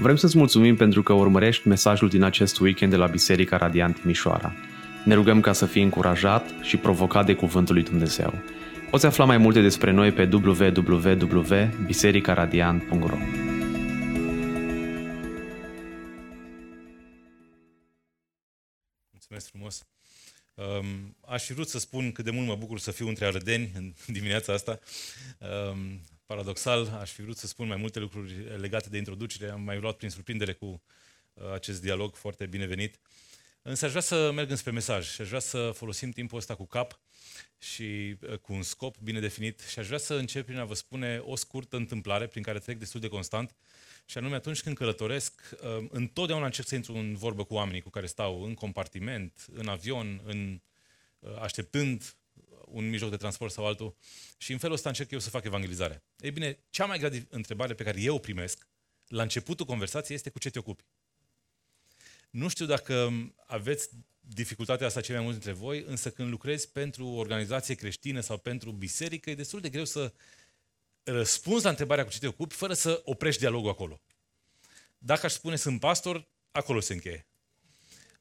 Vrem să-ți mulțumim pentru că urmărești mesajul din acest weekend de la Biserica Radiant Timișoara. Ne rugăm ca să fii încurajat și provocat de Cuvântul lui Dumnezeu. Poți afla mai multe despre noi pe www.bisericaradiant.ro Mulțumesc frumos! Um, aș fi vrut să spun cât de mult mă bucur să fiu între arădeni în dimineața asta. Um, paradoxal, aș fi vrut să spun mai multe lucruri legate de introducere. Am mai luat prin surprindere cu uh, acest dialog foarte binevenit. Însă aș vrea să merg înspre mesaj și aș vrea să folosim timpul ăsta cu cap și uh, cu un scop bine definit și aș vrea să încep prin a vă spune o scurtă întâmplare prin care trec destul de constant și anume atunci când călătoresc, uh, întotdeauna încerc să intru în vorbă cu oamenii cu care stau în compartiment, în avion, în, așteptând un mijloc de transport sau altul și în felul ăsta încerc eu să fac evangelizare. Ei bine, cea mai grea întrebare pe care eu o primesc la începutul conversației este cu ce te ocupi. Nu știu dacă aveți dificultatea asta cei mai mulți dintre voi, însă când lucrezi pentru o organizație creștină sau pentru biserică, e destul de greu să răspunzi la întrebarea cu ce te ocupi fără să oprești dialogul acolo. Dacă aș spune sunt pastor, acolo se încheie.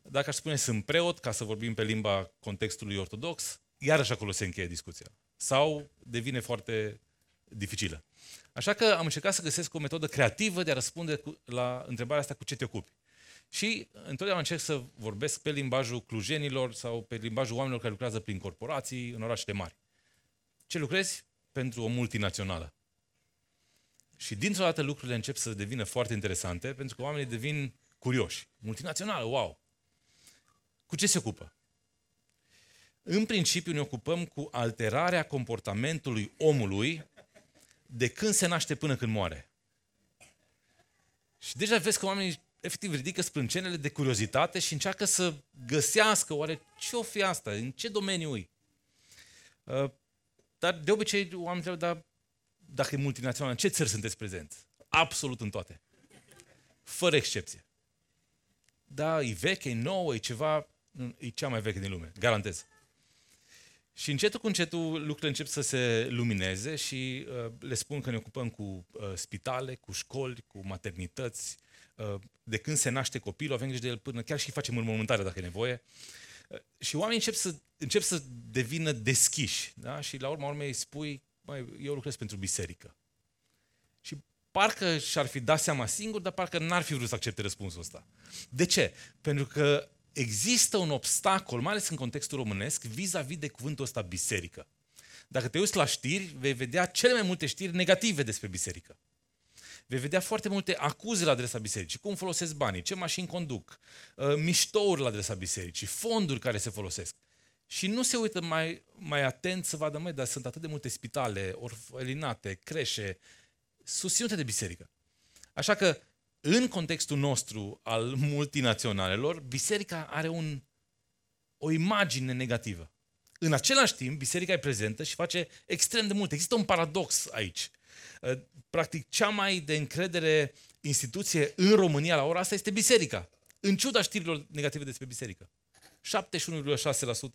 Dacă aș spune sunt preot, ca să vorbim pe limba contextului ortodox, iarăși acolo se încheie discuția. Sau devine foarte dificilă. Așa că am încercat să găsesc o metodă creativă de a răspunde cu, la întrebarea asta cu ce te ocupi. Și întotdeauna încerc să vorbesc pe limbajul clujenilor sau pe limbajul oamenilor care lucrează prin corporații în orașele mari. Ce lucrezi? Pentru o multinațională. Și dintr-o dată lucrurile încep să devină foarte interesante pentru că oamenii devin curioși. Multinațională, wow! Cu ce se ocupă? În principiu ne ocupăm cu alterarea comportamentului omului de când se naște până când moare. Și deja vezi că oamenii efectiv ridică sprâncenele de curiozitate și încearcă să găsească oare ce o fi asta, în ce domeniu e. Uh, dar de obicei oamenii întreabă, dar dacă e multinațional, în ce țări sunteți prezenți? Absolut în toate. Fără excepție. Da, e veche, e nouă, e ceva, e cea mai veche din lume, garantez. Și încetul cu încetul lucrurile încep să se lumineze și uh, le spun că ne ocupăm cu uh, spitale, cu școli, cu maternități. Uh, de când se naște copilul, avem grijă de el până chiar și facem înmormântare dacă e nevoie. Uh, și oamenii încep să, încep să devină deschiși. Da? Și la urma urmei spui, măi, eu lucrez pentru biserică. Și parcă și-ar fi dat seama singur, dar parcă n-ar fi vrut să accepte răspunsul ăsta. De ce? Pentru că există un obstacol, mai ales în contextul românesc, vis-a-vis de cuvântul ăsta biserică. Dacă te uiți la știri, vei vedea cele mai multe știri negative despre biserică. Vei vedea foarte multe acuze la adresa bisericii, cum folosesc banii, ce mașini conduc, uh, miștouri la adresa bisericii, fonduri care se folosesc. Și nu se uită mai, mai atent să vadă, mai, dar sunt atât de multe spitale, orfelinate, creșe, susținute de biserică. Așa că în contextul nostru al multinaționalelor, biserica are un, o imagine negativă. În același timp, biserica e prezentă și face extrem de mult. Există un paradox aici. Uh, practic, cea mai de încredere instituție în România la ora asta este biserica. În ciuda știrilor negative despre biserică.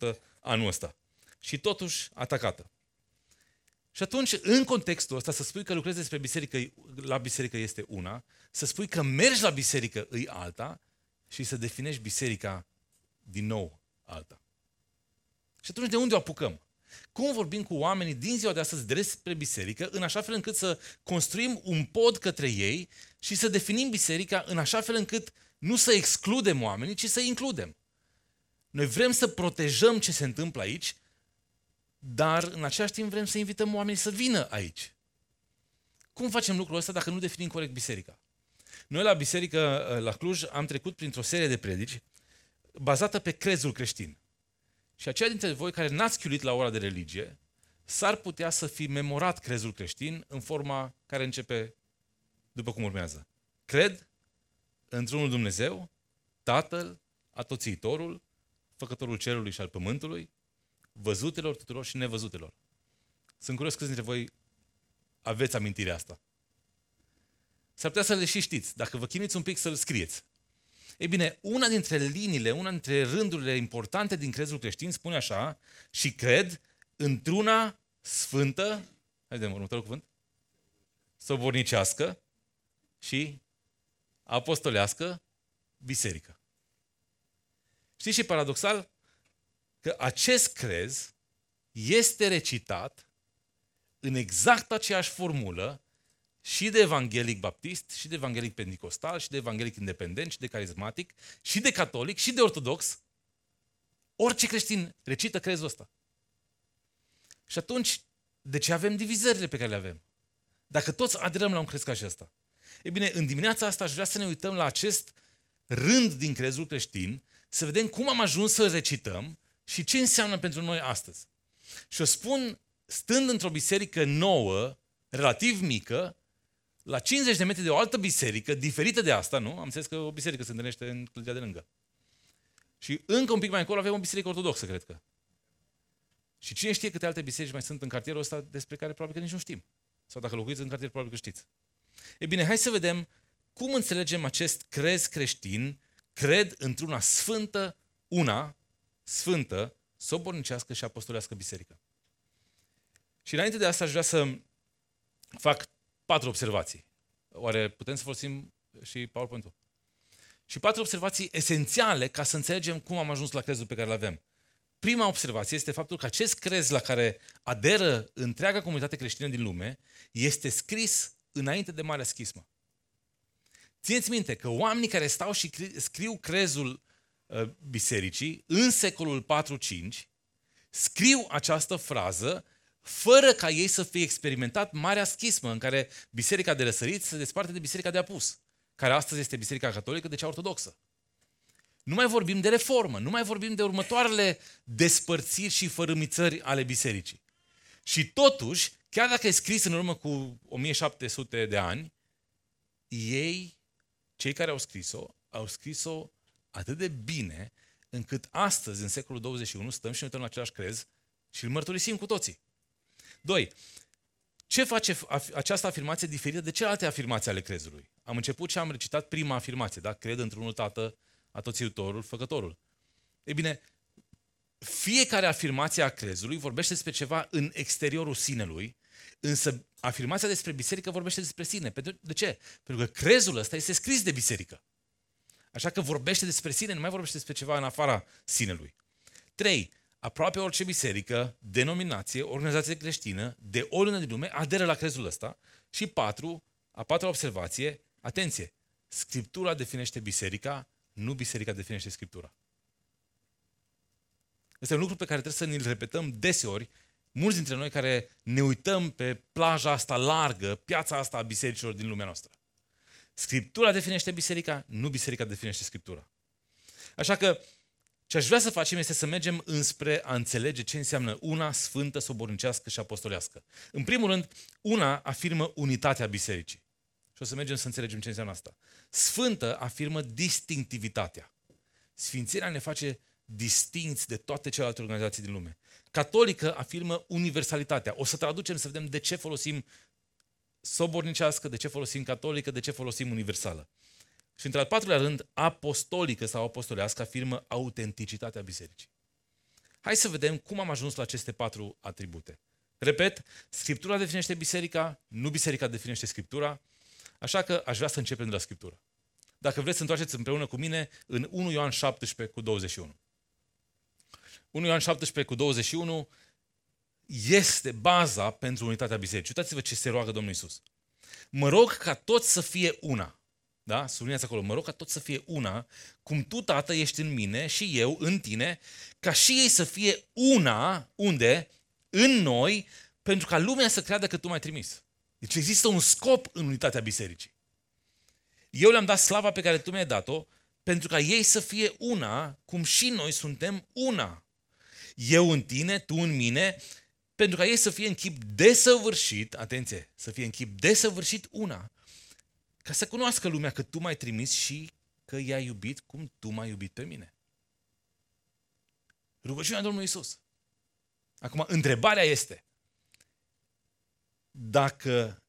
71,6% anul ăsta. Și totuși atacată. Și atunci, în contextul ăsta, să spui că lucrezi despre biserică, la biserică este una, să spui că mergi la biserică îi alta și să definești biserica din nou alta. Și atunci de unde o apucăm? Cum vorbim cu oamenii din ziua de astăzi despre biserică, în așa fel încât să construim un pod către ei și să definim biserica în așa fel încât nu să excludem oamenii, ci să includem. Noi vrem să protejăm ce se întâmplă aici dar în același timp vrem să invităm oamenii să vină aici. Cum facem lucrul ăsta dacă nu definim corect biserica? Noi la biserică, la Cluj, am trecut printr-o serie de predici bazată pe crezul creștin. Și aceia dintre voi care n-ați chiulit la ora de religie, s-ar putea să fi memorat crezul creștin în forma care începe după cum urmează. Cred într-unul Dumnezeu, Tatăl, Atoțiitorul, Făcătorul cerului și al pământului, văzutelor tuturor și nevăzutelor. Sunt curios câți dintre voi aveți amintirea asta. S-ar putea să le și știți, dacă vă chinuiți un pic să-l scrieți. Ei bine, una dintre liniile, una dintre rândurile importante din crezul creștin spune așa, și cred într-una sfântă, haide următorul cuvânt, sobornicească și apostolească biserică. Știți ce paradoxal? Că acest crez este recitat în exact aceeași formulă și de evanghelic baptist, și de evanghelic pentecostal, și de evanghelic independent, și de carismatic, și de catolic, și de ortodox. Orice creștin recită crezul ăsta. Și atunci, de ce avem divizările pe care le avem? Dacă toți aderăm la un crez ca acesta. E bine, în dimineața asta aș vrea să ne uităm la acest rând din crezul creștin, să vedem cum am ajuns să recităm și ce înseamnă pentru noi astăzi. Și o spun stând într-o biserică nouă, relativ mică, la 50 de metri de o altă biserică, diferită de asta, nu? Am înțeles că o biserică se întâlnește în clădirea de lângă. Și încă un pic mai încolo avem o biserică ortodoxă, cred că. Și cine știe câte alte biserici mai sunt în cartierul ăsta despre care probabil că nici nu știm. Sau dacă locuiți în cartier, probabil că știți. E bine, hai să vedem cum înțelegem acest crez creștin, cred într-una sfântă, una sfântă, sobornicească și apostolească biserică. Și înainte de asta aș vrea să fac patru observații. Oare putem să folosim și PowerPoint-ul? Și patru observații esențiale ca să înțelegem cum am ajuns la crezul pe care îl avem. Prima observație este faptul că acest crez la care aderă întreaga comunitate creștină din lume este scris înainte de Marea Schismă. Țineți minte că oamenii care stau și scriu crezul uh, bisericii în secolul 4-5 scriu această frază fără ca ei să fie experimentat marea schismă în care biserica de răsărit se desparte de biserica de apus, care astăzi este biserica catolică de cea ortodoxă. Nu mai vorbim de reformă, nu mai vorbim de următoarele despărțiri și fărâmițări ale bisericii. Și totuși, chiar dacă e scris în urmă cu 1700 de ani, ei, cei care au scris-o, au scris-o atât de bine încât astăzi, în secolul 21, stăm și ne uităm la același crez și îl mărturisim cu toții. Doi, ce face această afirmație diferită de celelalte afirmații ale crezului? Am început și am recitat prima afirmație, da? Cred într-unul tată, atoțiutorul, făcătorul. Ei bine, fiecare afirmație a crezului vorbește despre ceva în exteriorul sinelui, însă afirmația despre biserică vorbește despre sine. De ce? Pentru că crezul ăsta este scris de biserică. Așa că vorbește despre sine, nu mai vorbește despre ceva în afara sinelui. 3 aproape orice biserică, denominație, organizație creștină, de oriunde din lume, aderă la crezul ăsta. Și patru, a patra observație, atenție, Scriptura definește biserica, nu biserica definește Scriptura. Este un lucru pe care trebuie să ne-l repetăm deseori, mulți dintre noi care ne uităm pe plaja asta largă, piața asta a bisericilor din lumea noastră. Scriptura definește biserica, nu biserica definește Scriptura. Așa că ce aș vrea să facem este să mergem înspre a înțelege ce înseamnă una sfântă, sobornicească și apostolească. În primul rând, una afirmă unitatea bisericii. Și o să mergem să înțelegem ce înseamnă asta. Sfântă afirmă distinctivitatea. Sfințirea ne face distinți de toate celelalte organizații din lume. Catolică afirmă universalitatea. O să traducem să vedem de ce folosim sobornicească, de ce folosim catolică, de ce folosim universală. Și într-al patrulea rând, apostolică sau apostolească afirmă autenticitatea bisericii. Hai să vedem cum am ajuns la aceste patru atribute. Repet, Scriptura definește biserica, nu biserica definește Scriptura, așa că aș vrea să începem de la Scriptură. Dacă vreți să întoarceți împreună cu mine în 1 Ioan 17 cu 21. 1 Ioan 17 cu 21 este baza pentru unitatea bisericii. Uitați-vă ce se roagă Domnul Isus. Mă rog ca toți să fie una, da? Subliniați acolo. Mă rog ca tot să fie una, cum tu, Tată, ești în mine și eu în tine, ca și ei să fie una, unde? În noi, pentru ca lumea să creadă că tu m-ai trimis. Deci există un scop în unitatea bisericii. Eu le-am dat slava pe care tu mi-ai dat-o, pentru ca ei să fie una, cum și noi suntem una. Eu în tine, tu în mine, pentru ca ei să fie în chip desăvârșit, atenție, să fie în chip desăvârșit una. Ca să cunoască lumea că tu m-ai trimis și că i-ai iubit cum tu m-ai iubit pe mine. Rugăciunea Domnului Isus. Acum, întrebarea este, dacă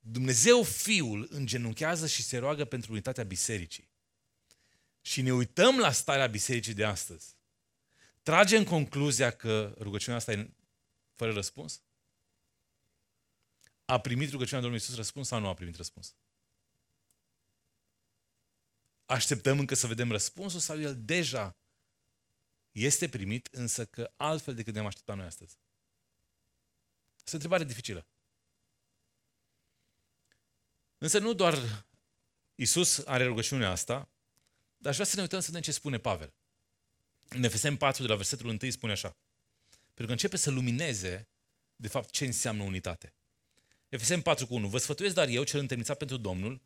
Dumnezeu Fiul îngenunchează și se roagă pentru unitatea bisericii și ne uităm la starea bisericii de astăzi, tragem concluzia că rugăciunea asta e fără răspuns? A primit rugăciunea Domnului Isus răspuns sau nu a primit răspuns? Așteptăm încă să vedem răspunsul sau el deja este primit, însă că altfel decât ne-am așteptat noi astăzi? Este o întrebare dificilă. Însă nu doar Isus are rugăciunea asta, dar aș vrea să ne uităm să vedem ce spune Pavel. În Efesem 4, de la versetul 1, spune așa. Pentru că începe să lumineze, de fapt, ce înseamnă unitate. Efesem 4 cu 1. Vă sfătuiesc, dar eu, cel întemnițat pentru Domnul,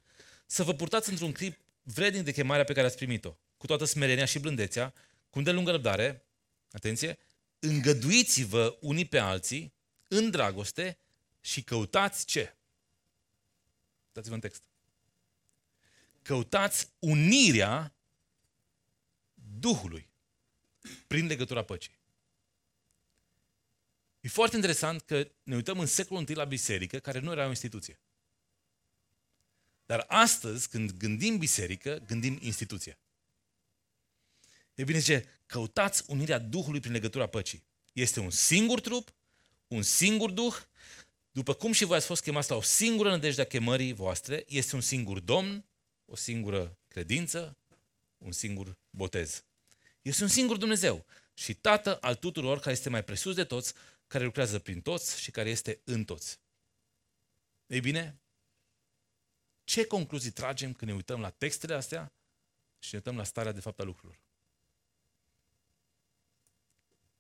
să vă purtați într-un clip vrednic de chemarea pe care ați primit-o, cu toată smerenia și blândețea, cu de lungă răbdare, atenție, îngăduiți-vă unii pe alții în dragoste și căutați ce? Dați-vă în text. Căutați unirea Duhului prin legătura păcii. E foarte interesant că ne uităm în secolul I la biserică, care nu era o instituție. Dar astăzi, când gândim biserică, gândim instituție. E bine zice, căutați unirea Duhului prin legătura păcii. Este un singur trup, un singur Duh, după cum și voi ați fost chemați la o singură nădejde a chemării voastre, este un singur Domn, o singură credință, un singur botez. Este un singur Dumnezeu și Tată al tuturor care este mai presus de toți, care lucrează prin toți și care este în toți. Ei bine, ce concluzii tragem când ne uităm la textele astea și ne uităm la starea de fapt a lucrurilor?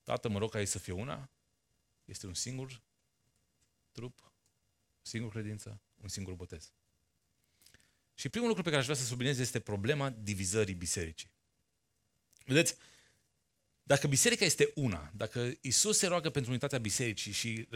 Tată, mă rog ca ei să fie una, este un singur trup, o singură credință, un singur botez. Și primul lucru pe care aș vrea să subliniez este problema divizării bisericii. Vedeți, dacă biserica este una, dacă Isus se roagă pentru unitatea bisericii și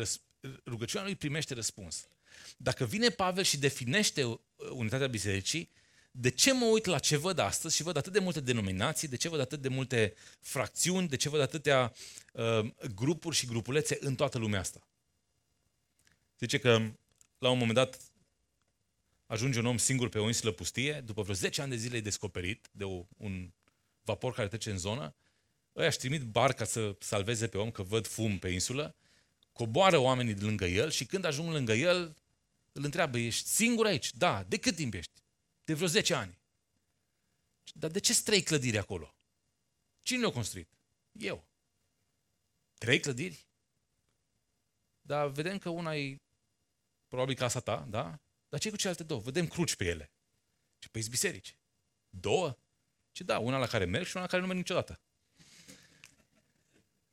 rugăciunea lui primește răspuns, dacă vine Pavel și definește uh, unitatea bisericii, de ce mă uit la ce văd astăzi și văd atât de multe denominații, de ce văd atât de multe fracțiuni, de ce văd atâtea uh, grupuri și grupulețe în toată lumea asta? Zice că la un moment dat ajunge un om singur pe o insulă pustie, după vreo 10 ani de zile e descoperit de o, un vapor care trece în zonă, ăia își trimit barca să salveze pe om, că văd fum pe insulă, coboară oamenii de lângă el și când ajung lângă el, îl întreabă, ești singur aici? Da. De cât timp ești? De vreo 10 ani. Dar de ce trei clădiri acolo? Cine le-a construit? Eu. Trei clădiri? Dar vedem că una e probabil casa ta, da? Dar ce cu celelalte două? Vedem cruci pe ele. Și pe biserici. Două? Și da, una la care merg și una la care nu merg niciodată.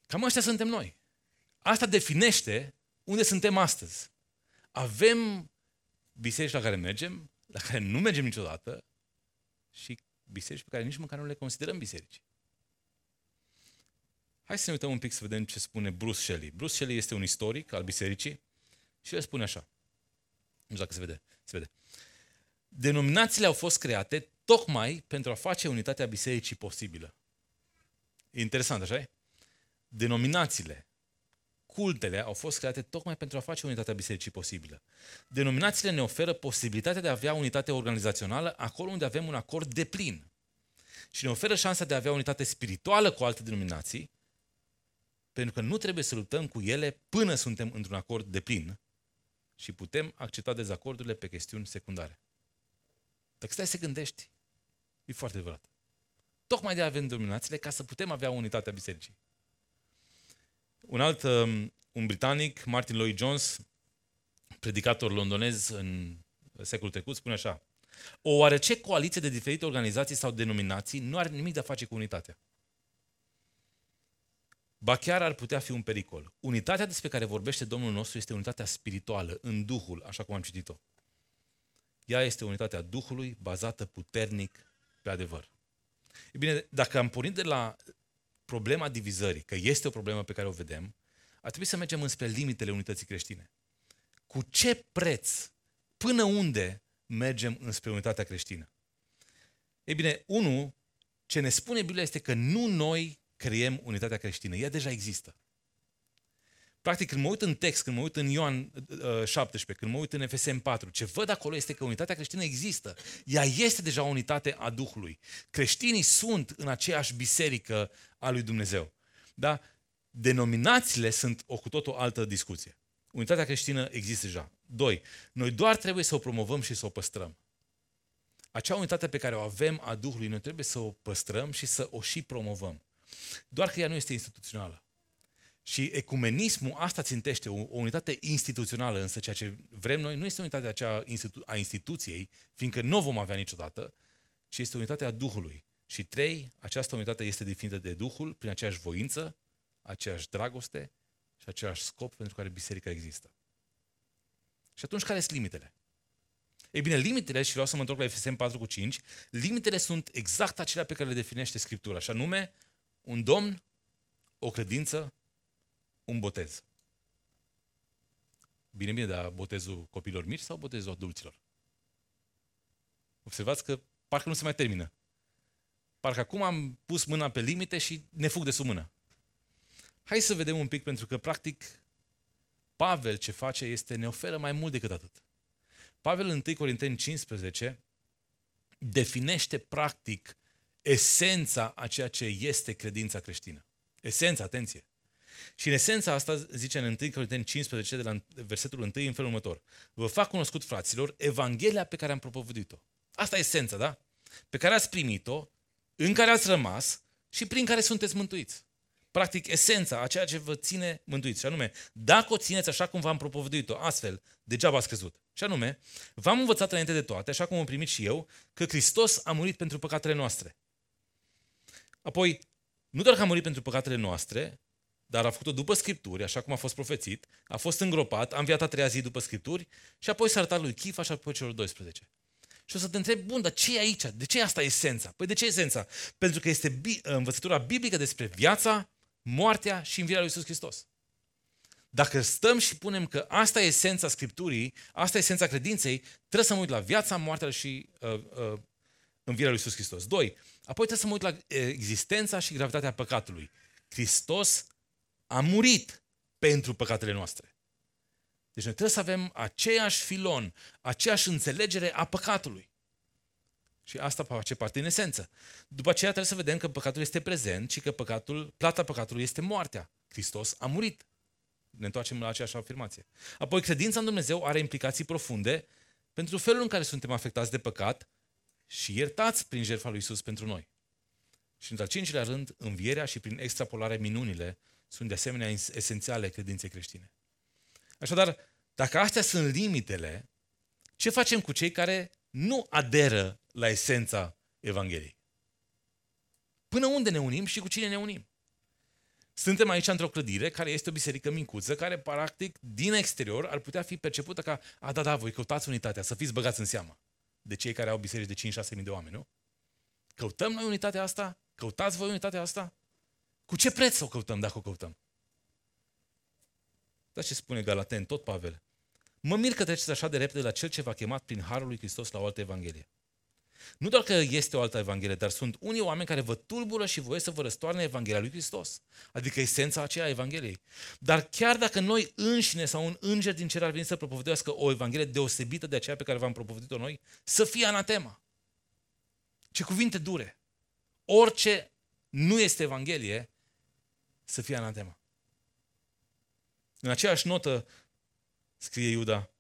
Cam ăștia suntem noi. Asta definește unde suntem astăzi. Avem biserici la care mergem, la care nu mergem niciodată și biserici pe care nici măcar nu le considerăm biserici. Hai să ne uităm un pic să vedem ce spune Bruce Shelley. Bruce Shelley este un istoric al bisericii și el spune așa. Nu știu dacă se vede. Se vede. Denominațiile au fost create tocmai pentru a face unitatea bisericii posibilă. E interesant, așa e? Denominațiile, cultele au fost create tocmai pentru a face unitatea bisericii posibilă. Denominațiile ne oferă posibilitatea de a avea unitate organizațională acolo unde avem un acord de plin. Și ne oferă șansa de a avea unitate spirituală cu alte denominații, pentru că nu trebuie să luptăm cu ele până suntem într-un acord de plin și putem accepta dezacordurile pe chestiuni secundare. Dacă stai să gândești, e foarte adevărat. Tocmai de avem denominațiile ca să putem avea unitatea bisericii. Un alt, um, un britanic, Martin Lloyd Jones, predicator londonez în secolul trecut, spune așa. O oarece coaliție de diferite organizații sau denominații nu are nimic de a face cu unitatea. Ba chiar ar putea fi un pericol. Unitatea despre care vorbește Domnul nostru este unitatea spirituală, în Duhul, așa cum am citit-o. Ea este unitatea Duhului bazată puternic pe adevăr. E bine, dacă am pornit de la problema divizării, că este o problemă pe care o vedem, ar trebui să mergem înspre limitele unității creștine. Cu ce preț, până unde mergem înspre unitatea creștină? Ei bine, unul, ce ne spune Biblia este că nu noi creiem unitatea creștină. Ea deja există. Practic, când mă uit în text, când mă uit în Ioan 17, uh, când mă uit în FSM 4, ce văd acolo este că unitatea creștină există. Ea este deja o unitate a Duhului. Creștinii sunt în aceeași biserică a lui Dumnezeu. Da? Denominațiile sunt o cu totul altă discuție. Unitatea creștină există deja. Doi, noi doar trebuie să o promovăm și să o păstrăm. acea unitate pe care o avem a Duhului, noi trebuie să o păstrăm și să o și promovăm. Doar că ea nu este instituțională. Și ecumenismul asta țintește, o, o unitate instituțională, însă ceea ce vrem noi nu este unitatea aceea institu- a instituției, fiindcă nu o vom avea niciodată, ci este unitatea Duhului. Și trei, această unitate este definită de Duhul prin aceeași voință, aceeași dragoste și același scop pentru care biserica există. Și atunci care sunt limitele? Ei bine, limitele, și vreau să mă întorc la FSM 4 cu 5, limitele sunt exact acelea pe care le definește Scriptura, și anume un domn, o credință, un botez. Bine, bine, dar botezul copilor mici sau botezul adulților? Observați că parcă nu se mai termină. Parcă acum am pus mâna pe limite și ne fug de sub mână. Hai să vedem un pic, pentru că, practic, Pavel ce face este, ne oferă mai mult decât atât. Pavel în 1 Corinteni 15 definește, practic, esența a ceea ce este credința creștină. Esența, atenție. Și în esența asta zice în 1 Corinteni 15, de la versetul 1, în felul următor. Vă fac cunoscut, fraților, Evanghelia pe care am propovăduit-o. Asta e esența, da? Pe care ați primit-o, în care ați rămas și prin care sunteți mântuiți. Practic, esența a ceea ce vă ține mântuiți. Și anume, dacă o țineți așa cum v-am propovăduit-o, astfel, degeaba ați crezut. Și anume, v-am învățat înainte de toate, așa cum am primit și eu, că Hristos a murit pentru păcatele noastre. Apoi, nu doar că a murit pentru păcatele noastre, dar a făcut-o după Scripturi, așa cum a fost profețit, a fost îngropat, a înviat a treia zi după Scripturi și apoi s-a arătat lui Chifa și apoi celor 12. Și o să te întreb, bun, dar ce e aici? De ce e asta esența? Păi de ce e esența? Pentru că este bi- învățătura biblică despre viața, moartea și învierea lui Iisus Hristos. Dacă stăm și punem că asta e esența Scripturii, asta e esența credinței, trebuie să mă uit la viața, moartea și uh, uh, învierea lui Iisus Hristos. Doi, apoi trebuie să mă uit la existența și gravitatea păcatului. Hristos a murit pentru păcatele noastre. Deci noi trebuie să avem aceeași filon, aceeași înțelegere a păcatului. Și asta face parte în esență. După aceea trebuie să vedem că păcatul este prezent și că păcatul, plata păcatului este moartea. Hristos a murit. Ne întoarcem la aceeași afirmație. Apoi, credința în Dumnezeu are implicații profunde pentru felul în care suntem afectați de păcat și iertați prin jertfa lui Isus pentru noi. Și în al cincilea rând, învierea și prin extrapolare minunile sunt de asemenea esențiale credinței creștine. Așadar, dacă astea sunt limitele, ce facem cu cei care nu aderă la esența Evangheliei? Până unde ne unim și cu cine ne unim? Suntem aici într-o clădire care este o biserică micuță, care practic din exterior ar putea fi percepută ca, a, da, da, voi căutați unitatea, să fiți băgați în seamă de cei care au biserici de 5-6 mii de oameni, nu? Căutăm noi unitatea asta? Căutați voi unitatea asta? Cu ce preț o căutăm dacă o căutăm? Da ce spune Galaten, tot Pavel. Mă mir că treceți așa de repede la cel ce v-a chemat prin Harul lui Hristos la o altă Evanghelie. Nu doar că este o altă Evanghelie, dar sunt unii oameni care vă tulbură și voie să vă răstoarne Evanghelia lui Hristos. Adică esența aceea a Evangheliei. Dar chiar dacă noi înșine sau un înger din cer ar veni să propovăduiască o Evanghelie deosebită de aceea pe care v-am propovăduit-o noi, să fie anatema. Ce cuvinte dure. Orice nu este Evanghelie, să fie anatema. În aceeași notă scrie Iuda,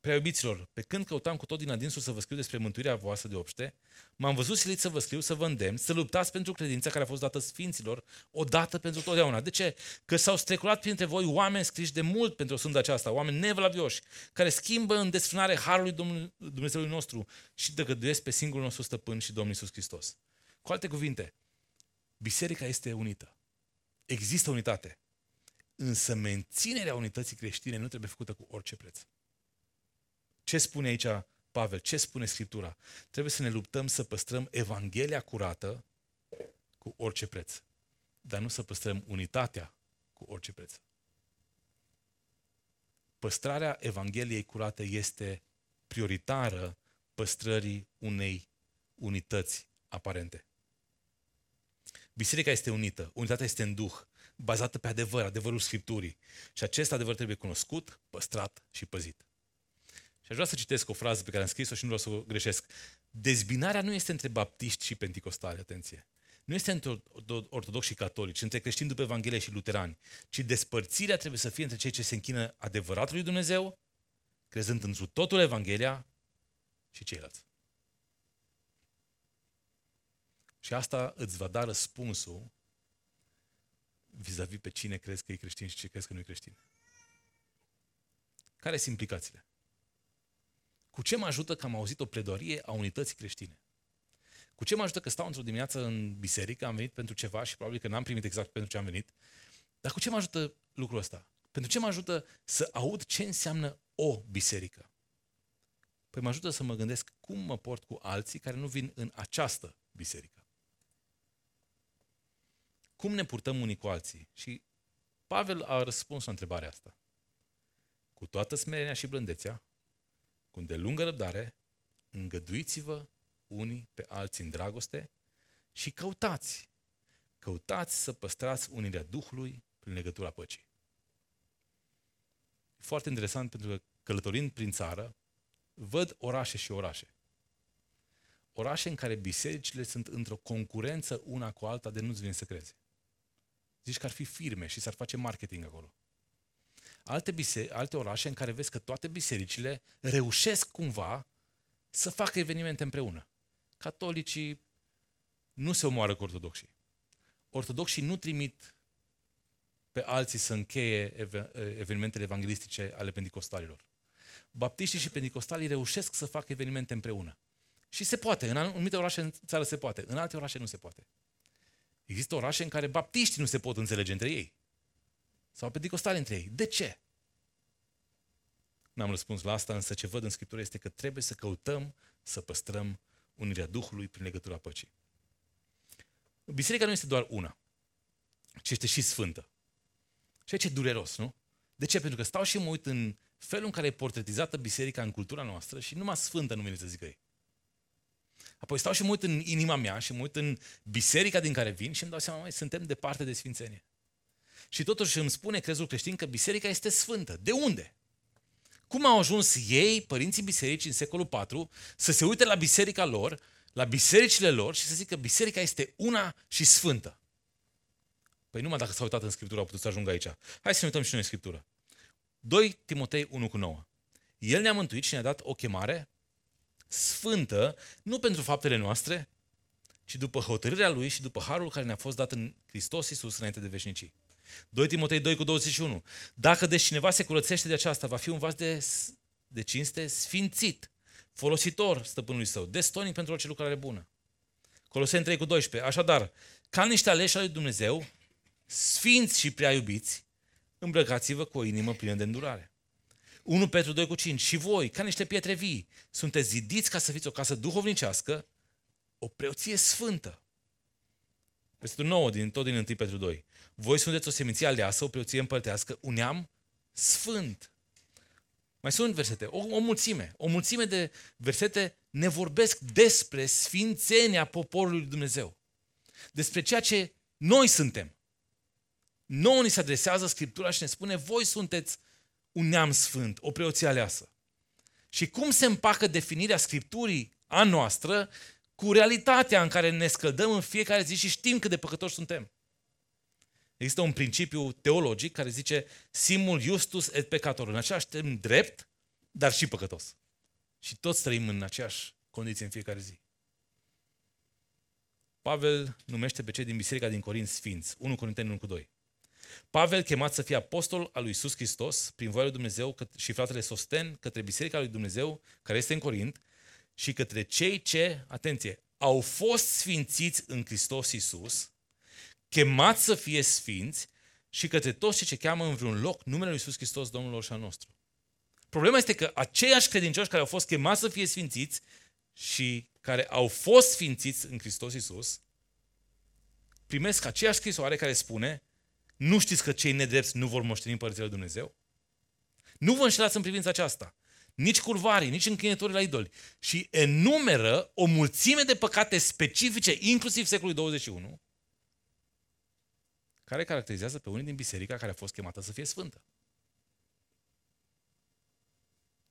Prea iubiților, pe când căutam cu tot din adinsul să vă scriu despre mântuirea voastră de obște, m-am văzut silit să vă scriu, să vă îndemn, să luptați pentru credința care a fost dată sfinților, odată pentru totdeauna. De ce? Că s-au streculat printre voi oameni scriși de mult pentru o sândă aceasta, oameni nevlavioși, care schimbă în desfrânare harului Dumnezeului nostru și dăgăduiesc pe singurul nostru stăpân și Domnul Iisus Hristos. Cu alte cuvinte, biserica este unită. Există unitate. Însă menținerea unității creștine nu trebuie făcută cu orice preț. Ce spune aici Pavel? Ce spune Scriptura? Trebuie să ne luptăm să păstrăm Evanghelia curată cu orice preț. Dar nu să păstrăm unitatea cu orice preț. Păstrarea Evangheliei curate este prioritară păstrării unei unități aparente. Biserica este unită, unitatea este în duh, bazată pe adevăr, adevărul Scripturii. Și acest adevăr trebuie cunoscut, păstrat și păzit. Și aș vrea să citesc o frază pe care am scris-o și nu vreau să o greșesc. Dezbinarea nu este între baptiști și penticostali, atenție. Nu este între ortodoxi și catolici, între creștini după Evanghelie și luterani, ci despărțirea trebuie să fie între cei ce se închină adevăratului Dumnezeu, crezând într totul Evanghelia, și ceilalți. Și asta îți va da răspunsul vis-a-vis pe cine crezi că e creștin și ce crezi că nu e creștin. Care sunt implicațiile? Cu ce mă ajută că am auzit o pledoarie a unității creștine? Cu ce mă ajută că stau într-o dimineață în biserică, am venit pentru ceva și probabil că n-am primit exact pentru ce am venit, dar cu ce mă ajută lucrul ăsta? Pentru ce mă ajută să aud ce înseamnă o biserică? Păi mă ajută să mă gândesc cum mă port cu alții care nu vin în această biserică. Cum ne purtăm unii cu alții? Și Pavel a răspuns la întrebarea asta. Cu toată smerenia și blândețea, cu îndelungă răbdare, îngăduiți-vă unii pe alții în dragoste și căutați, căutați să păstrați unirea Duhului prin legătura păcii. E foarte interesant pentru că călătorind prin țară, văd orașe și orașe. Orașe în care bisericile sunt într-o concurență una cu alta de nu-ți vine să crezi. Zici că ar fi firme și s-ar face marketing acolo. Alte, bise- alte orașe în care vezi că toate bisericile reușesc cumva să facă evenimente împreună. Catolicii nu se omoară cu ortodoxii. Ortodoxii nu trimit pe alții să încheie evenimentele evanghelistice ale pentecostalilor. Baptiștii și pentecostalii reușesc să facă evenimente împreună. Și se poate. În anumite orașe în țară se poate. În alte orașe nu se poate. Există orașe în care baptiștii nu se pot înțelege între ei. Sau pentecostali între ei. De ce? N-am răspuns la asta, însă ce văd în Scriptură este că trebuie să căutăm să păstrăm unirea Duhului prin legătura păcii. Biserica nu este doar una, ci este și sfântă. Și aici e dureros, nu? De ce? Pentru că stau și mă uit în felul în care e portretizată biserica în cultura noastră și numai sfântă nu vine să zică ei. Apoi stau și mă uit în inima mea și mă uit în biserica din care vin și îmi dau seama, mai suntem departe de sfințenie. Și totuși îmi spune crezul creștin că biserica este sfântă. De unde? Cum au ajuns ei, părinții bisericii în secolul IV, să se uite la biserica lor, la bisericile lor și să zică că biserica este una și sfântă? Păi numai dacă s-au uitat în Scriptură au putut să ajungă aici. Hai să ne uităm și noi în Scriptură. 2 Timotei 1 cu 9. El ne-a mântuit și ne-a dat o chemare sfântă, nu pentru faptele noastre, ci după hotărârea Lui și după harul care ne-a fost dat în Hristos Iisus înainte de veșnicii. 2 Timotei 2 cu 21. Dacă de cineva se curățește de aceasta, va fi un vas de, de cinste sfințit, folositor stăpânului său, destonic pentru orice lucrare bună. Coloseni 3 cu 12. Așadar, ca niște aleși al lui Dumnezeu, sfinți și prea iubiți, îmbrăcați-vă cu o inimă plină de îndurare. 1 Petru 2 cu 5. Și voi, ca niște pietre vii, sunteți zidiți ca să fiți o casă duhovnicească, o preoție sfântă. Versetul 9, din, tot din 1 Petru 2. Voi sunteți o seminție aleasă, o preoție împărtească, un neam sfânt. Mai sunt versete, o, o mulțime. O mulțime de versete ne vorbesc despre sfințenia poporului lui Dumnezeu. Despre ceea ce noi suntem. Nouă ni se adresează Scriptura și ne spune, voi sunteți un neam sfânt, o preoție aleasă. Și cum se împacă definirea Scripturii a noastră cu realitatea în care ne scăldăm în fiecare zi și știm cât de păcătoși suntem. Există un principiu teologic care zice simul justus et peccator. În același timp drept, dar și păcătos. Și toți trăim în aceeași condiție în fiecare zi. Pavel numește pe cei din biserica din Corint sfinți. 1 Corinteni 1 cu 2. Pavel, chemat să fie apostol al lui Iisus Hristos, prin voia lui Dumnezeu și fratele Sosten, către biserica lui Dumnezeu, care este în Corint, și către cei ce, atenție, au fost sfințiți în Hristos Iisus, chemați să fie sfinți și către toți cei ce cheamă în vreun loc numele lui Iisus Hristos, Domnul și al nostru. Problema este că aceiași credincioși care au fost chemați să fie sfințiți și care au fost sfințiți în Hristos Iisus, primesc aceeași scrisoare care spune nu știți că cei nedrepți nu vor moșteni Împărăția lui Dumnezeu? Nu vă înșelați în privința aceasta. Nici curvarii, nici închinătorii la idoli. Și enumeră o mulțime de păcate specifice, inclusiv secolului 21, care caracterizează pe unii din biserica care a fost chemată să fie sfântă.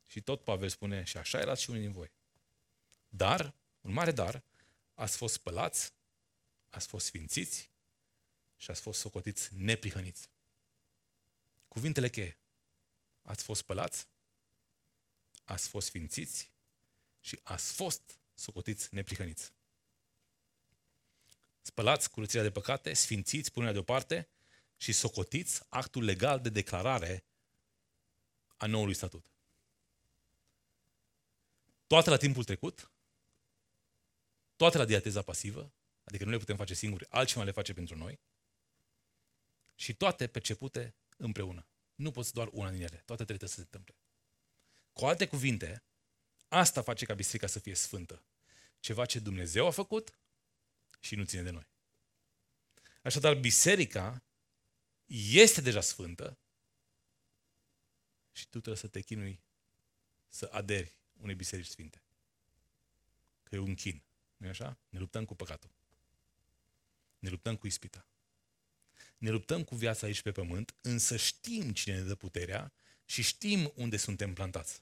Și tot Pavel spune, și așa erați și unii din voi. Dar, un mare dar, ați fost spălați, ați fost sfințiți și ați fost socotiți neprihăniți. Cuvintele cheie. Ați fost spălați, ați fost sfințiți și ați fost socotiți neprihăniți. Spălați curățirea de păcate, sfințiți punerea deoparte și socotiți actul legal de declarare a noului statut. Toate la timpul trecut, toate la diateza pasivă, adică nu le putem face singuri, altcineva le face pentru noi, și toate percepute împreună. Nu poți doar una din ele, toate trebuie să se întâmple. Cu alte cuvinte, asta face ca biserica să fie sfântă. Ceva ce Dumnezeu a făcut și nu ține de noi. Așadar, biserica este deja sfântă și tu trebuie să te chinui să aderi unei biserici sfinte. Că e un chin. nu e așa? Ne luptăm cu păcatul. Ne luptăm cu ispita. Ne luptăm cu viața aici pe pământ, însă știm cine ne dă puterea și știm unde suntem plantați.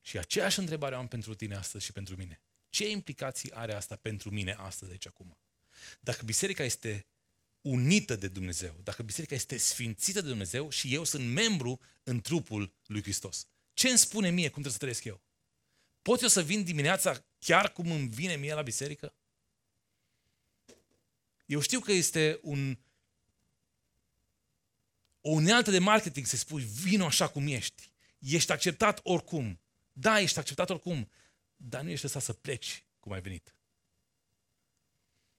Și aceeași întrebare am pentru tine astăzi și pentru mine. Ce implicații are asta pentru mine astăzi, aici, acum? Dacă biserica este unită de Dumnezeu, dacă biserica este sfințită de Dumnezeu și eu sunt membru în trupul lui Hristos, ce îmi spune mie cum trebuie să trăiesc eu? Pot eu să vin dimineața chiar cum îmi vine mie la biserică? Eu știu că este un, o unealtă de marketing să spui, vino așa cum ești. Ești acceptat oricum. Da, ești acceptat oricum, dar nu ești lăsat să pleci cum ai venit.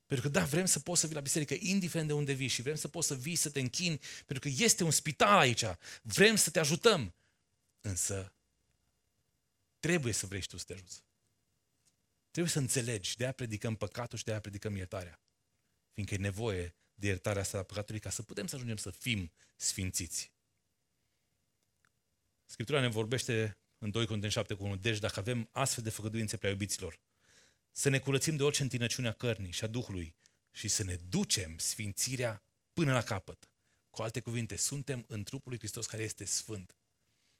Pentru că da, vrem să poți să vii la biserică, indiferent de unde vii și vrem să poți să vii să te închini, pentru că este un spital aici. Vrem să te ajutăm. Însă, trebuie să vrei și tu să te ajuți. Trebuie să înțelegi, de aia predicăm păcatul și de aia predicăm iertarea. Fiindcă e nevoie de iertarea asta a păcatului ca să putem să ajungem să fim sfințiți. Scriptura ne vorbește în 2 Corinteni 7 cu 1. Deci dacă avem astfel de făgăduințe prea iubiților, să ne curățim de orice întinăciune a cărnii și a Duhului și să ne ducem sfințirea până la capăt. Cu alte cuvinte, suntem în trupul lui Hristos care este sfânt.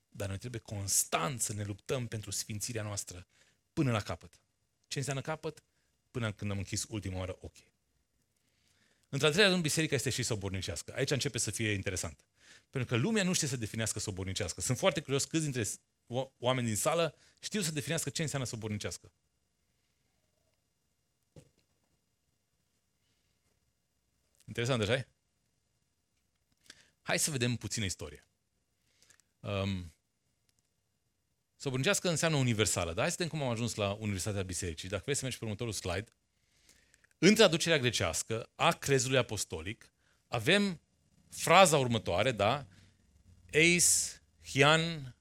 Dar noi trebuie constant să ne luptăm pentru sfințirea noastră până la capăt. Ce înseamnă capăt? Până când am închis ultima oară ochii. Într-al treilea rând, biserica este și sobornicească. Aici începe să fie interesant. Pentru că lumea nu știe să definească sobornicească. Sunt foarte curios câți dintre oameni din sală știu să definească ce înseamnă sobornicească. Interesant, așa Hai să vedem puțină istorie. Um, sobornicească înseamnă universală, dar hai să vedem cum am ajuns la Universitatea Bisericii. Dacă vrei să mergi pe următorul slide, în traducerea grecească a crezului apostolic avem fraza următoare, da? Eis, hian,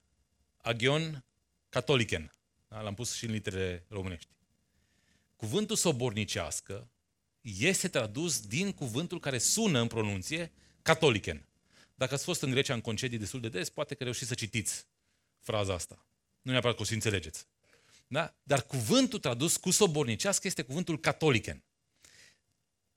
agion, catoliken. Da? L-am pus și în litere românești. Cuvântul sobornicească este tradus din cuvântul care sună în pronunție catoliken. Dacă ați fost în Grecia în concedii destul de des, poate că reușiți să citiți fraza asta. Nu neapărat că o să înțelegeți. Da? Dar cuvântul tradus cu sobornicească este cuvântul catoliken.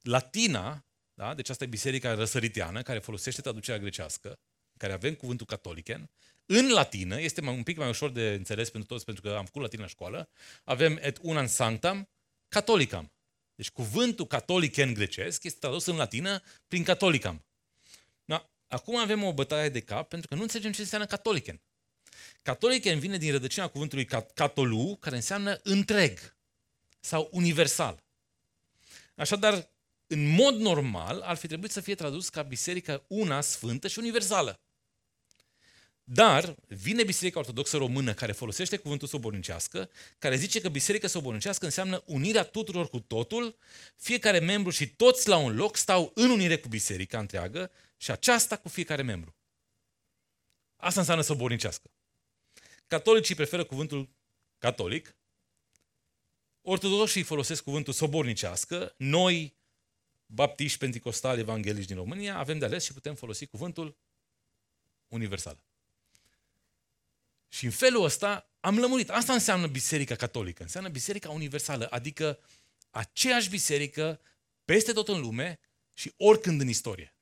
Latina, da? deci asta e biserica răsăriteană, care folosește traducerea grecească, care avem cuvântul catoliken, în latină, este mai, un pic mai ușor de înțeles pentru toți, pentru că am făcut latină la școală, avem et unam sanctam catholicam. Deci cuvântul catoliken grecesc este tradus în latină prin catolicam. Da? Acum avem o bătaie de cap pentru că nu înțelegem ce înseamnă catoliken. Catoliken vine din rădăcina cuvântului catolu, care înseamnă întreg sau universal. Așadar, în mod normal, ar fi trebuit să fie tradus ca biserică una, sfântă și universală. Dar vine Biserica Ortodoxă Română care folosește cuvântul sobornicească, care zice că Biserica sobornicească înseamnă unirea tuturor cu totul, fiecare membru și toți la un loc stau în unire cu Biserica întreagă și aceasta cu fiecare membru. Asta înseamnă sobornicească. Catolicii preferă cuvântul catolic, ortodoxii folosesc cuvântul sobornicească, noi, baptiști, penticostali, evangelici din România, avem de ales și putem folosi cuvântul universal. Și în felul ăsta am lămurit. Asta înseamnă Biserica Catolică. Înseamnă Biserica Universală, adică aceeași biserică peste tot în lume și oricând în istorie.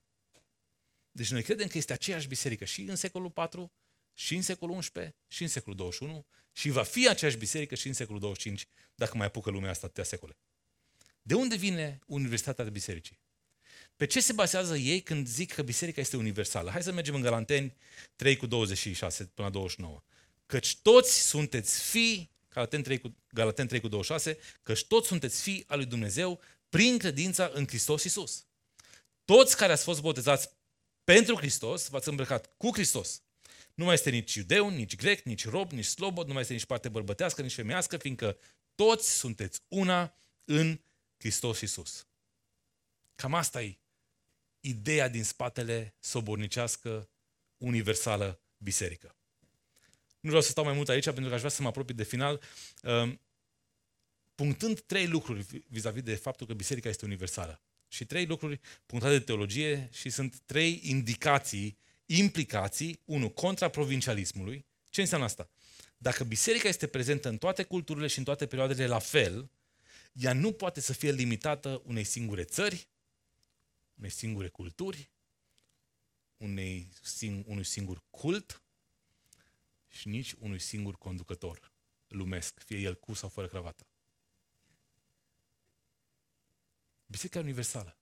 Deci noi credem că este aceeași biserică și în secolul 4, și în secolul 11, și în secolul 21 și va fi aceeași biserică și în secolul 25, dacă mai apucă lumea asta atâtea secole. De unde vine Universitatea de Bisericii? Pe ce se bazează ei când zic că biserica este universală? Hai să mergem în Galanteni 3 cu 26 până la 29 căci toți sunteți fii Galaten 3 cu, Galaten 3 cu 26, că toți sunteți fii al lui Dumnezeu prin credința în Hristos Iisus. Toți care ați fost botezați pentru Hristos, v-ați îmbrăcat cu Hristos. Nu mai este nici iudeu, nici grec, nici rob, nici slobod, nu mai este nici parte bărbătească, nici femeiască, fiindcă toți sunteți una în Hristos Iisus. Cam asta e ideea din spatele sobornicească, universală, biserică. Nu vreau să stau mai mult aici pentru că aș vrea să mă apropii de final, um, punctând trei lucruri vis-a-vis de faptul că biserica este universală. Și trei lucruri punctate de teologie și sunt trei indicații, implicații, unu, contra provincialismului. Ce înseamnă asta? Dacă biserica este prezentă în toate culturile și în toate perioadele la fel, ea nu poate să fie limitată unei singure țări, unei singure culturi, unei, sing, unui singur cult și nici unui singur conducător lumesc, fie el cu sau fără cravată. Biserica universală.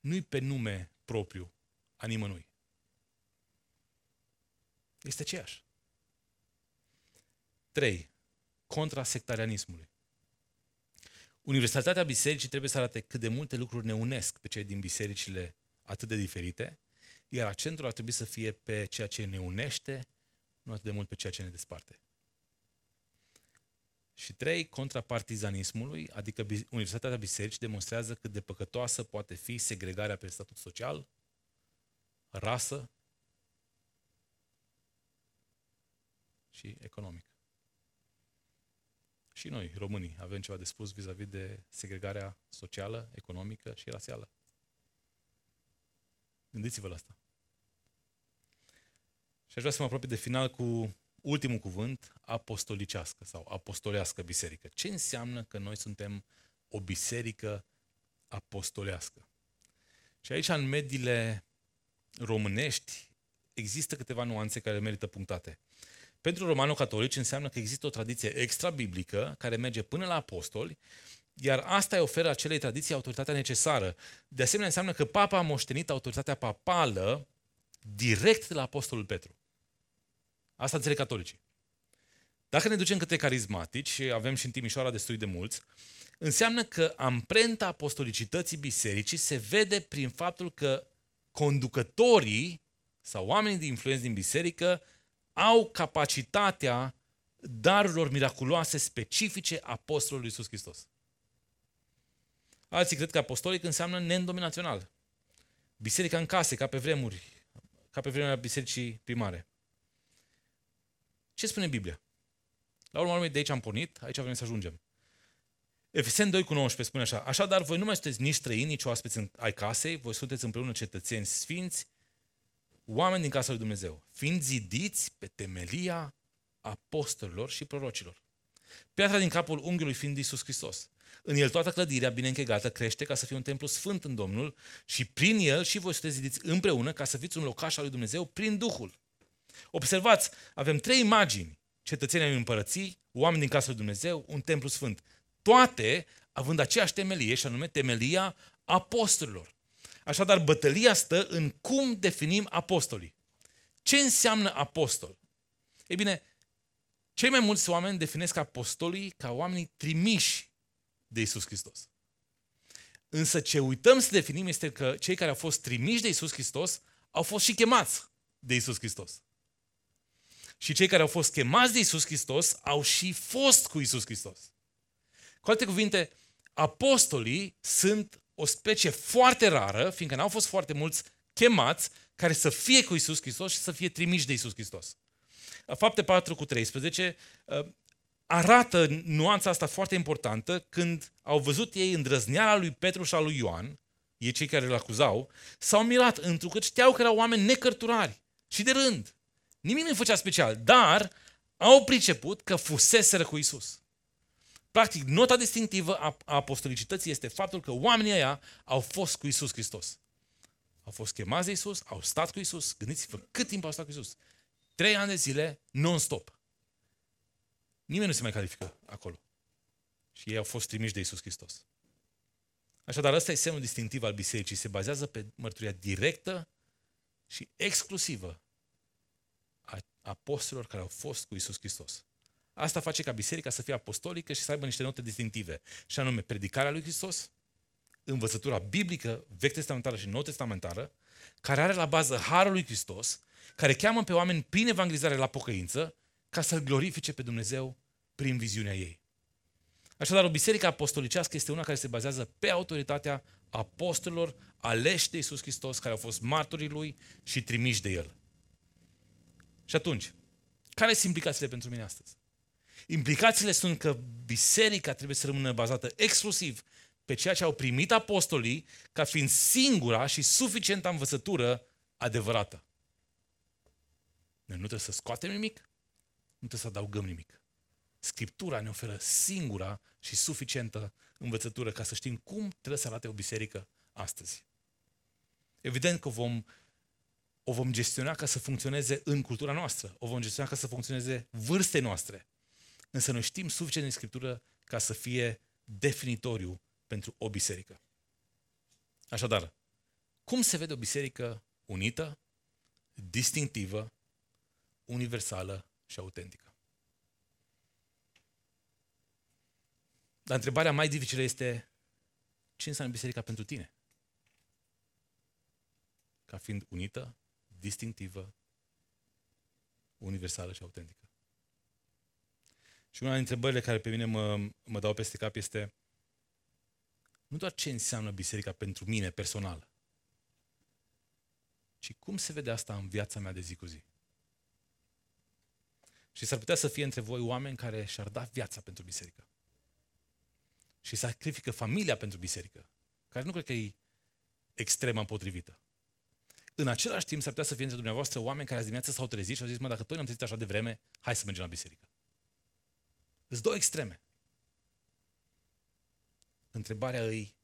Nu-i pe nume propriu a nimănui. Este aceeași. 3. Contra sectarianismului. Universalitatea bisericii trebuie să arate cât de multe lucruri ne unesc pe cei din bisericile atât de diferite, iar accentul ar trebui să fie pe ceea ce ne unește, nu atât de mult pe ceea ce ne desparte. Și trei, contra partizanismului, adică Universitatea Bisericii demonstrează cât de păcătoasă poate fi segregarea pe statut social, rasă și economic. Și noi, românii, avem ceva de spus vis-a-vis de segregarea socială, economică și rasială. Gândiți-vă la asta. Și aș vrea să mă apropii de final cu ultimul cuvânt, apostolicească sau apostolească biserică. Ce înseamnă că noi suntem o biserică apostolească? Și aici, în mediile românești, există câteva nuanțe care merită punctate. Pentru romano-catolici înseamnă că există o tradiție extra-biblică care merge până la apostoli, iar asta îi oferă acelei tradiții autoritatea necesară. De asemenea, înseamnă că papa a moștenit autoritatea papală direct de la apostolul Petru. Asta înțeleg catolicii. Dacă ne ducem către carismatici, și avem și în Timișoara destui de mulți, înseamnă că amprenta apostolicității bisericii se vede prin faptul că conducătorii sau oamenii de influență din biserică au capacitatea darurilor miraculoase specifice apostolului Iisus Hristos. Alții cred că apostolic înseamnă neîndominațional. Biserica în case, ca pe vremuri, ca pe vremea bisericii primare. Ce spune Biblia? La urmă urmei, de aici am pornit, aici vrem să ajungem. Efeseni 2 cu 19 spune așa, Așadar, voi nu mai sunteți nici străini, nici oaspeți ai casei, voi sunteți împreună cetățeni sfinți, oameni din casa lui Dumnezeu, fiind zidiți pe temelia apostolilor și prorocilor. Piatra din capul unghiului fiind Iisus Hristos. În el toată clădirea bine închegată crește ca să fie un templu sfânt în Domnul și prin el și voi sunteți zidiți împreună ca să fiți un locaș al lui Dumnezeu prin Duhul. Observați, avem trei imagini. Cetățenii ai împărății, oameni din casa lui Dumnezeu, un templu sfânt. Toate având aceeași temelie, și anume temelia apostolilor. Așadar, bătălia stă în cum definim apostolii. Ce înseamnă apostol? Ei bine, cei mai mulți oameni definesc apostolii ca oamenii trimiși de Isus Hristos. Însă ce uităm să definim este că cei care au fost trimiși de Isus Hristos au fost și chemați de Isus Hristos. Și cei care au fost chemați de Isus Hristos au și fost cu Isus Hristos. Cu alte cuvinte, apostolii sunt o specie foarte rară, fiindcă n-au fost foarte mulți chemați care să fie cu Isus Hristos și să fie trimiși de Isus Hristos. Fapte 4 cu 13 uh, arată nuanța asta foarte importantă când au văzut ei îndrăzneala lui Petru și a lui Ioan, ei cei care îl acuzau, s-au mirat, întrucât știau că erau oameni necărturari și de rând. Nimic nu făcea special, dar au priceput că fuseseră cu Isus. Practic, nota distinctivă a apostolicității este faptul că oamenii ăia au fost cu Isus Hristos. Au fost chemați de Isus, au stat cu Isus. Gândiți-vă cât timp au stat cu Isus. Trei ani de zile, non-stop. Nimeni nu se mai califică acolo. Și ei au fost trimiși de Isus Hristos. Așadar, ăsta e semnul distinctiv al bisericii. Se bazează pe mărturia directă și exclusivă a apostolilor care au fost cu Isus Hristos. Asta face ca biserica să fie apostolică și să aibă niște note distinctive. Și anume, predicarea lui Hristos, învățătura biblică, vechi testamentară și nou testamentară, care are la bază harul lui Hristos, care cheamă pe oameni prin evangelizare la pocăință, ca să-L glorifice pe Dumnezeu prin viziunea ei. Așadar, o biserică apostolicească este una care se bazează pe autoritatea apostolilor aleși de Iisus Hristos, care au fost martorii Lui și trimiși de El. Și atunci, care sunt implicațiile pentru mine astăzi? Implicațiile sunt că biserica trebuie să rămână bazată exclusiv pe ceea ce au primit apostolii ca fiind singura și suficientă învățătură adevărată. Noi nu trebuie să scoatem nimic, nu trebuie să adăugăm nimic. Scriptura ne oferă singura și suficientă învățătură ca să știm cum trebuie să arate o biserică astăzi. Evident că vom, o vom gestiona ca să funcționeze în cultura noastră, o vom gestiona ca să funcționeze vârstei noastre. Însă noi știm suficient din Scriptură ca să fie definitoriu pentru o biserică. Așadar, cum se vede o biserică unită, distinctivă, universală și autentică? Dar întrebarea mai dificilă este ce înseamnă biserica pentru tine? Ca fiind unită, distinctivă, universală și autentică. Și una dintre întrebările care pe mine mă, mă dau peste cap este nu doar ce înseamnă biserica pentru mine personal, ci cum se vede asta în viața mea de zi cu zi. Și s-ar putea să fie între voi oameni care și-ar da viața pentru biserică. Și sacrifică familia pentru biserică, care nu cred că e extremă potrivită. În același timp s-ar putea să fie între dumneavoastră oameni care azi dimineața s-au trezit și au zis, mă, dacă tot ne-am trezit așa de vreme, hai să mergem la biserică. Sunt două extreme. Întrebarea îi,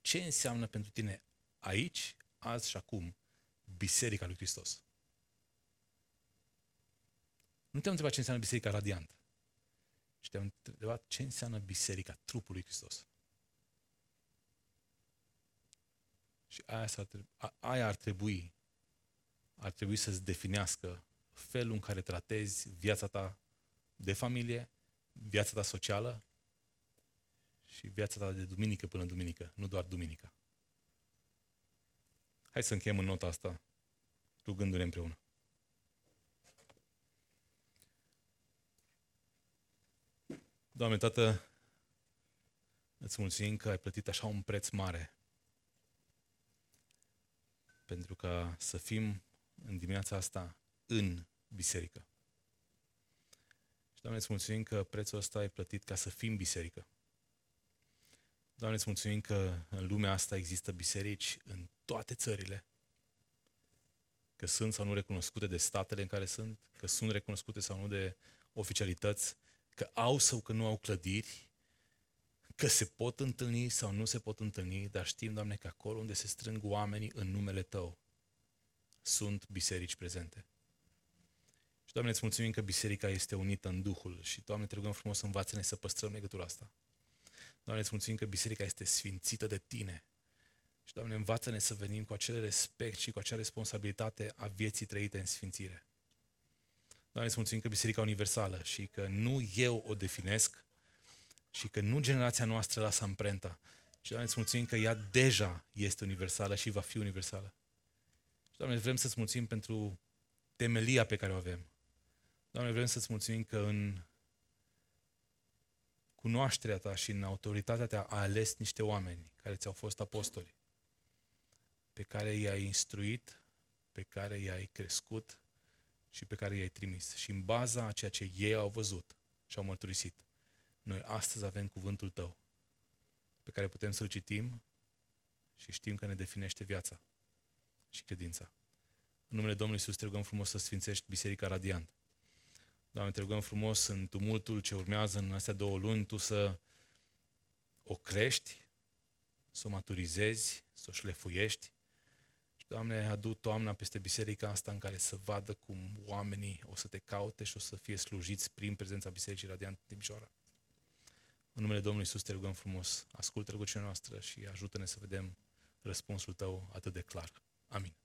ce înseamnă pentru tine aici, azi și acum, Biserica lui Hristos? Nu te-am întrebat ce înseamnă Biserica Radiant. Și te-am întrebat ce înseamnă Biserica trupului lui Hristos. Și aia, aia ar trebui ar trebui să-ți definească felul în care tratezi viața ta de familie, viața ta socială și viața ta de duminică până duminică, nu doar duminica. Hai să încheiem în nota asta, rugându-ne împreună. Doamne, Tată, îți mulțumim că ai plătit așa un preț mare pentru ca să fim în dimineața asta în biserică. Și, Doamne, îți mulțumim că prețul ăsta ai plătit ca să fim biserică. Doamne, îți mulțumim că în lumea asta există biserici în toate țările, că sunt sau nu recunoscute de statele în care sunt, că sunt recunoscute sau nu de oficialități, că au sau că nu au clădiri, că se pot întâlni sau nu se pot întâlni, dar știm, Doamne, că acolo unde se strâng oamenii în numele Tău, sunt biserici prezente. Și, Doamne, îți mulțumim că biserica este unită în Duhul și, Doamne, te rugăm frumos, învață-ne să păstrăm legătura asta. Doamne, îți mulțumim că biserica este sfințită de Tine. Și, Doamne, învață-ne să venim cu acel respect și cu acea responsabilitate a vieții trăite în sfințire. Doamne, îți mulțumim că biserica universală și că nu eu o definesc și că nu generația noastră lasă amprenta. Și, Doamne, îți mulțumim că ea deja este universală și va fi universală. Și, Doamne, vrem să-ți mulțumim pentru temelia pe care o avem. Doamne, vrem să-ți mulțumim că în cunoașterea ta și în autoritatea ta ai ales niște oameni care ți-au fost apostoli, pe care i-ai instruit, pe care i-ai crescut și pe care i-ai trimis. Și în baza a ceea ce ei au văzut și au mărturisit, noi astăzi avem cuvântul tău, pe care putem să-l citim și știm că ne definește viața și credința. În numele Domnului Iisus te rugăm frumos să sfințești Biserica Radiant. Doamne, te rugăm frumos în tumultul ce urmează în astea două luni, Tu să o crești, să o maturizezi, să o șlefuiești. Și, Doamne, adu toamna peste biserica asta în care să vadă cum oamenii o să te caute și o să fie slujiți prin prezența Bisericii Radiant Timișoara. În numele Domnului Iisus te rugăm frumos, ascultă rugăciunea noastră și ajută-ne să vedem răspunsul Tău atât de clar. Amin.